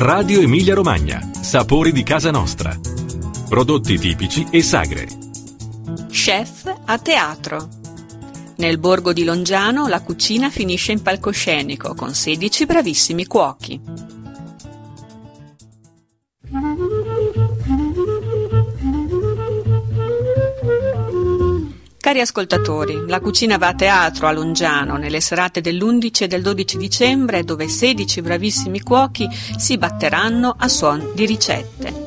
Radio Emilia Romagna. Sapori di casa nostra. Prodotti tipici e sagre. Chef a teatro. Nel borgo di Longiano la cucina finisce in palcoscenico con 16 bravissimi cuochi. Cari ascoltatori, la cucina va a teatro a Longiano nelle serate dell'11 e del 12 dicembre dove 16 bravissimi cuochi si batteranno a suon di ricette.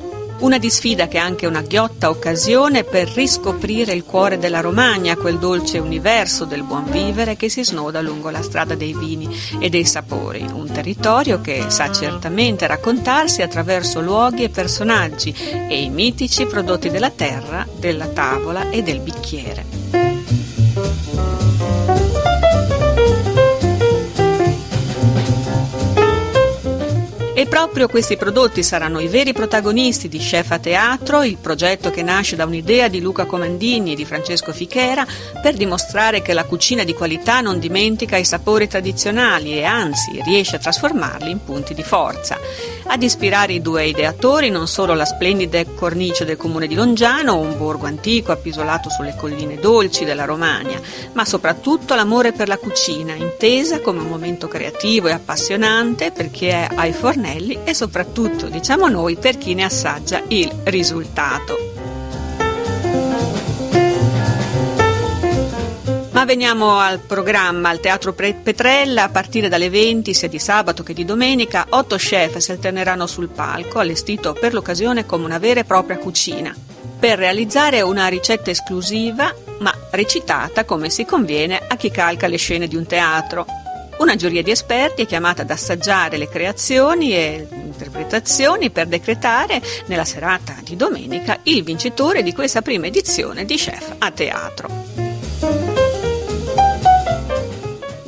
Una di sfida che è anche una ghiotta occasione per riscoprire il cuore della Romagna, quel dolce universo del buon vivere che si snoda lungo la strada dei vini e dei sapori, un territorio che sa certamente raccontarsi attraverso luoghi e personaggi e i mitici prodotti della terra, della tavola e del bicchiere. E proprio questi prodotti saranno i veri protagonisti di Chef a Teatro, il progetto che nasce da un'idea di Luca Comandini e di Francesco Fichera per dimostrare che la cucina di qualità non dimentica i sapori tradizionali e anzi riesce a trasformarli in punti di forza. Ad ispirare i due ideatori non solo la splendida cornice del comune di Longiano, un borgo antico appisolato sulle colline dolci della Romagna, ma soprattutto l'amore per la cucina, intesa come un momento creativo e appassionante per chi è ai fornelli e soprattutto, diciamo noi, per chi ne assaggia il risultato. Ma veniamo al programma, al Teatro Petrella, a partire dalle 20, sia di sabato che di domenica, otto chef si alterneranno sul palco, allestito per l'occasione come una vera e propria cucina, per realizzare una ricetta esclusiva, ma recitata come si conviene a chi calca le scene di un teatro. Una giuria di esperti è chiamata ad assaggiare le creazioni e interpretazioni per decretare nella serata di domenica il vincitore di questa prima edizione di Chef a Teatro.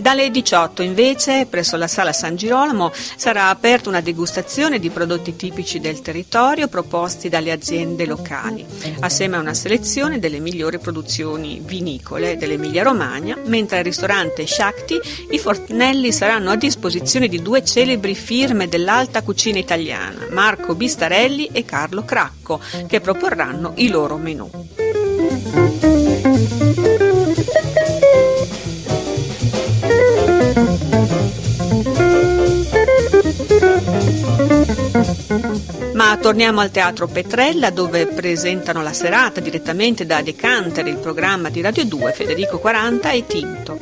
Dalle 18 invece, presso la sala San Girolamo, sarà aperta una degustazione di prodotti tipici del territorio proposti dalle aziende locali, assieme a una selezione delle migliori produzioni vinicole dell'Emilia Romagna, mentre al ristorante Shakti i fornelli saranno a disposizione di due celebri firme dell'alta cucina italiana, Marco Bistarelli e Carlo Cracco, che proporranno i loro menù. Torniamo al Teatro Petrella dove presentano la serata direttamente da Decanter il programma di Radio 2 Federico 40 e Tinto.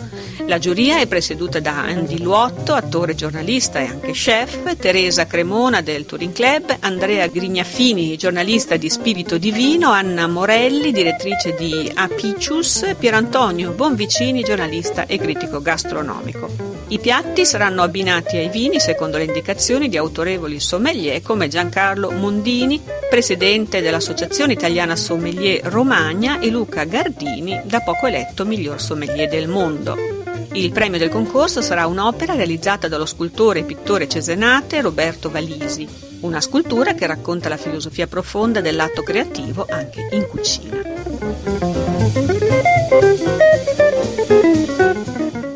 La giuria è presieduta da Andy Luotto, attore giornalista e anche chef, Teresa Cremona del Touring Club, Andrea Grignafini, giornalista di Spirito Divino, Anna Morelli, direttrice di Apicius, Pierantonio Bonvicini, giornalista e critico gastronomico. I piatti saranno abbinati ai vini secondo le indicazioni di autorevoli sommelier come Giancarlo Mondini, presidente dell'Associazione Italiana Sommelier Romagna e Luca Gardini, da poco eletto miglior sommelier del mondo. Il premio del concorso sarà un'opera realizzata dallo scultore e pittore cesenate Roberto Valisi, una scultura che racconta la filosofia profonda dell'atto creativo anche in cucina.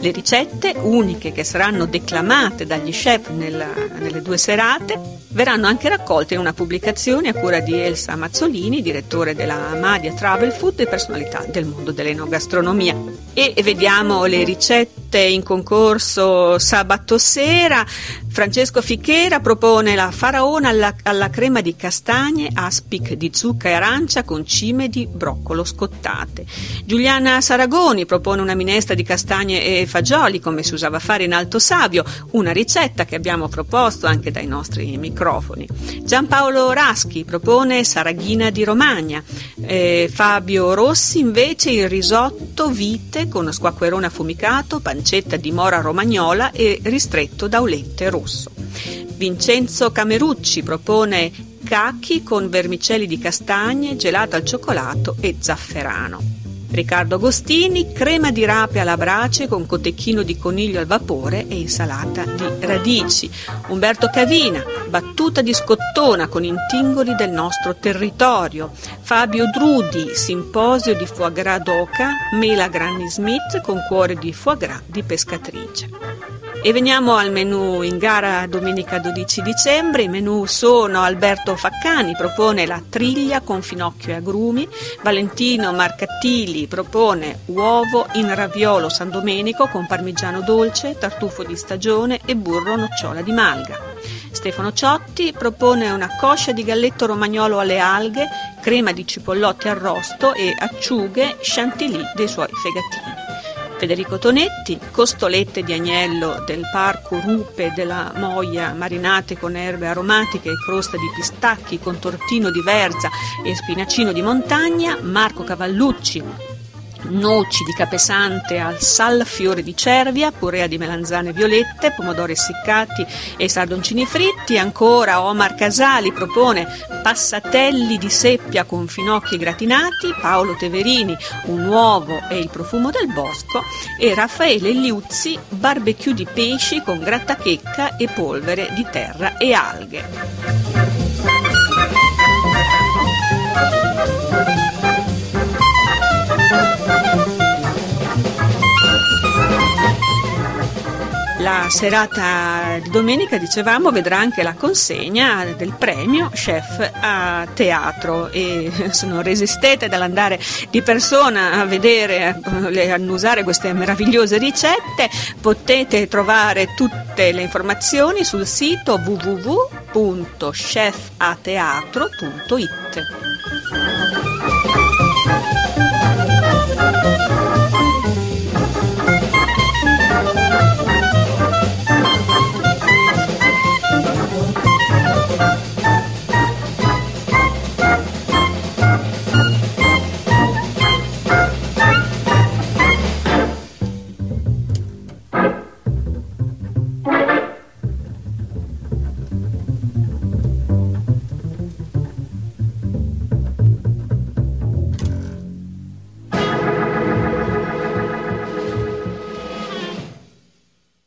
Le ricette, uniche che saranno declamate dagli chef nella, nelle due serate, verranno anche raccolte in una pubblicazione a cura di Elsa Mazzolini, direttore della Madia Travel Food e personalità del mondo dell'enogastronomia. E vediamo le ricette in concorso sabato sera. Francesco Fichera propone la faraona alla, alla, crema di castagne, aspic di zucca e arancia con cime di broccolo scottate. Giuliana Saragoni propone una minestra di castagne e fagioli come si usava fare in Alto Savio, una ricetta che abbiamo proposto anche dai nostri microfoni. Giampaolo Raschi propone saraghina di Romagna. Eh, Fabio Rossi invece il risotto vite con squacquerone affumicato, pancetta di mora romagnola e ristretto d'aulente rosso rosso. Vincenzo Camerucci propone cacchi con vermicelli di castagne, gelato al cioccolato e zafferano. Riccardo Agostini, crema di rape alla brace con cotechino di coniglio al vapore e insalata di radici. Umberto Cavina, battuta di scottona con intingoli del nostro territorio. Fabio Drudi, simposio di foie gras d'oca, mela Granny Smith con cuore di foie gras di pescatrice. E veniamo al menù in gara domenica 12 dicembre. I menù sono Alberto Faccani propone la triglia con finocchio e agrumi, Valentino Propone uovo in raviolo San Domenico con parmigiano dolce, tartufo di stagione e burro nocciola di malga. Stefano Ciotti propone una coscia di galletto romagnolo alle alghe, crema di cipollotti arrosto e acciughe chantilly dei suoi fegatini. Federico Tonetti, costolette di agnello del parco rupe della Moia marinate con erbe aromatiche e crosta di pistacchi con tortino di verza e spinacino di montagna, Marco Cavallucci, noci di capesante al sal, fiore di cervia, purea di melanzane violette, pomodori essiccati e sardoncini fritti. Ancora Omar Casali propone passatelli di seppia con finocchi gratinati, Paolo Teverini un uovo e il profumo del bosco e Raffaele Liuzzi barbecue di pesci con grattachecca e polvere di terra e alghe. La serata di domenica, dicevamo, vedrà anche la consegna del premio Chef a teatro e se non resistete dall'andare di persona a vedere, ecco, a annusare queste meravigliose ricette, potete trovare tutte le informazioni sul sito www.chefateatro.it.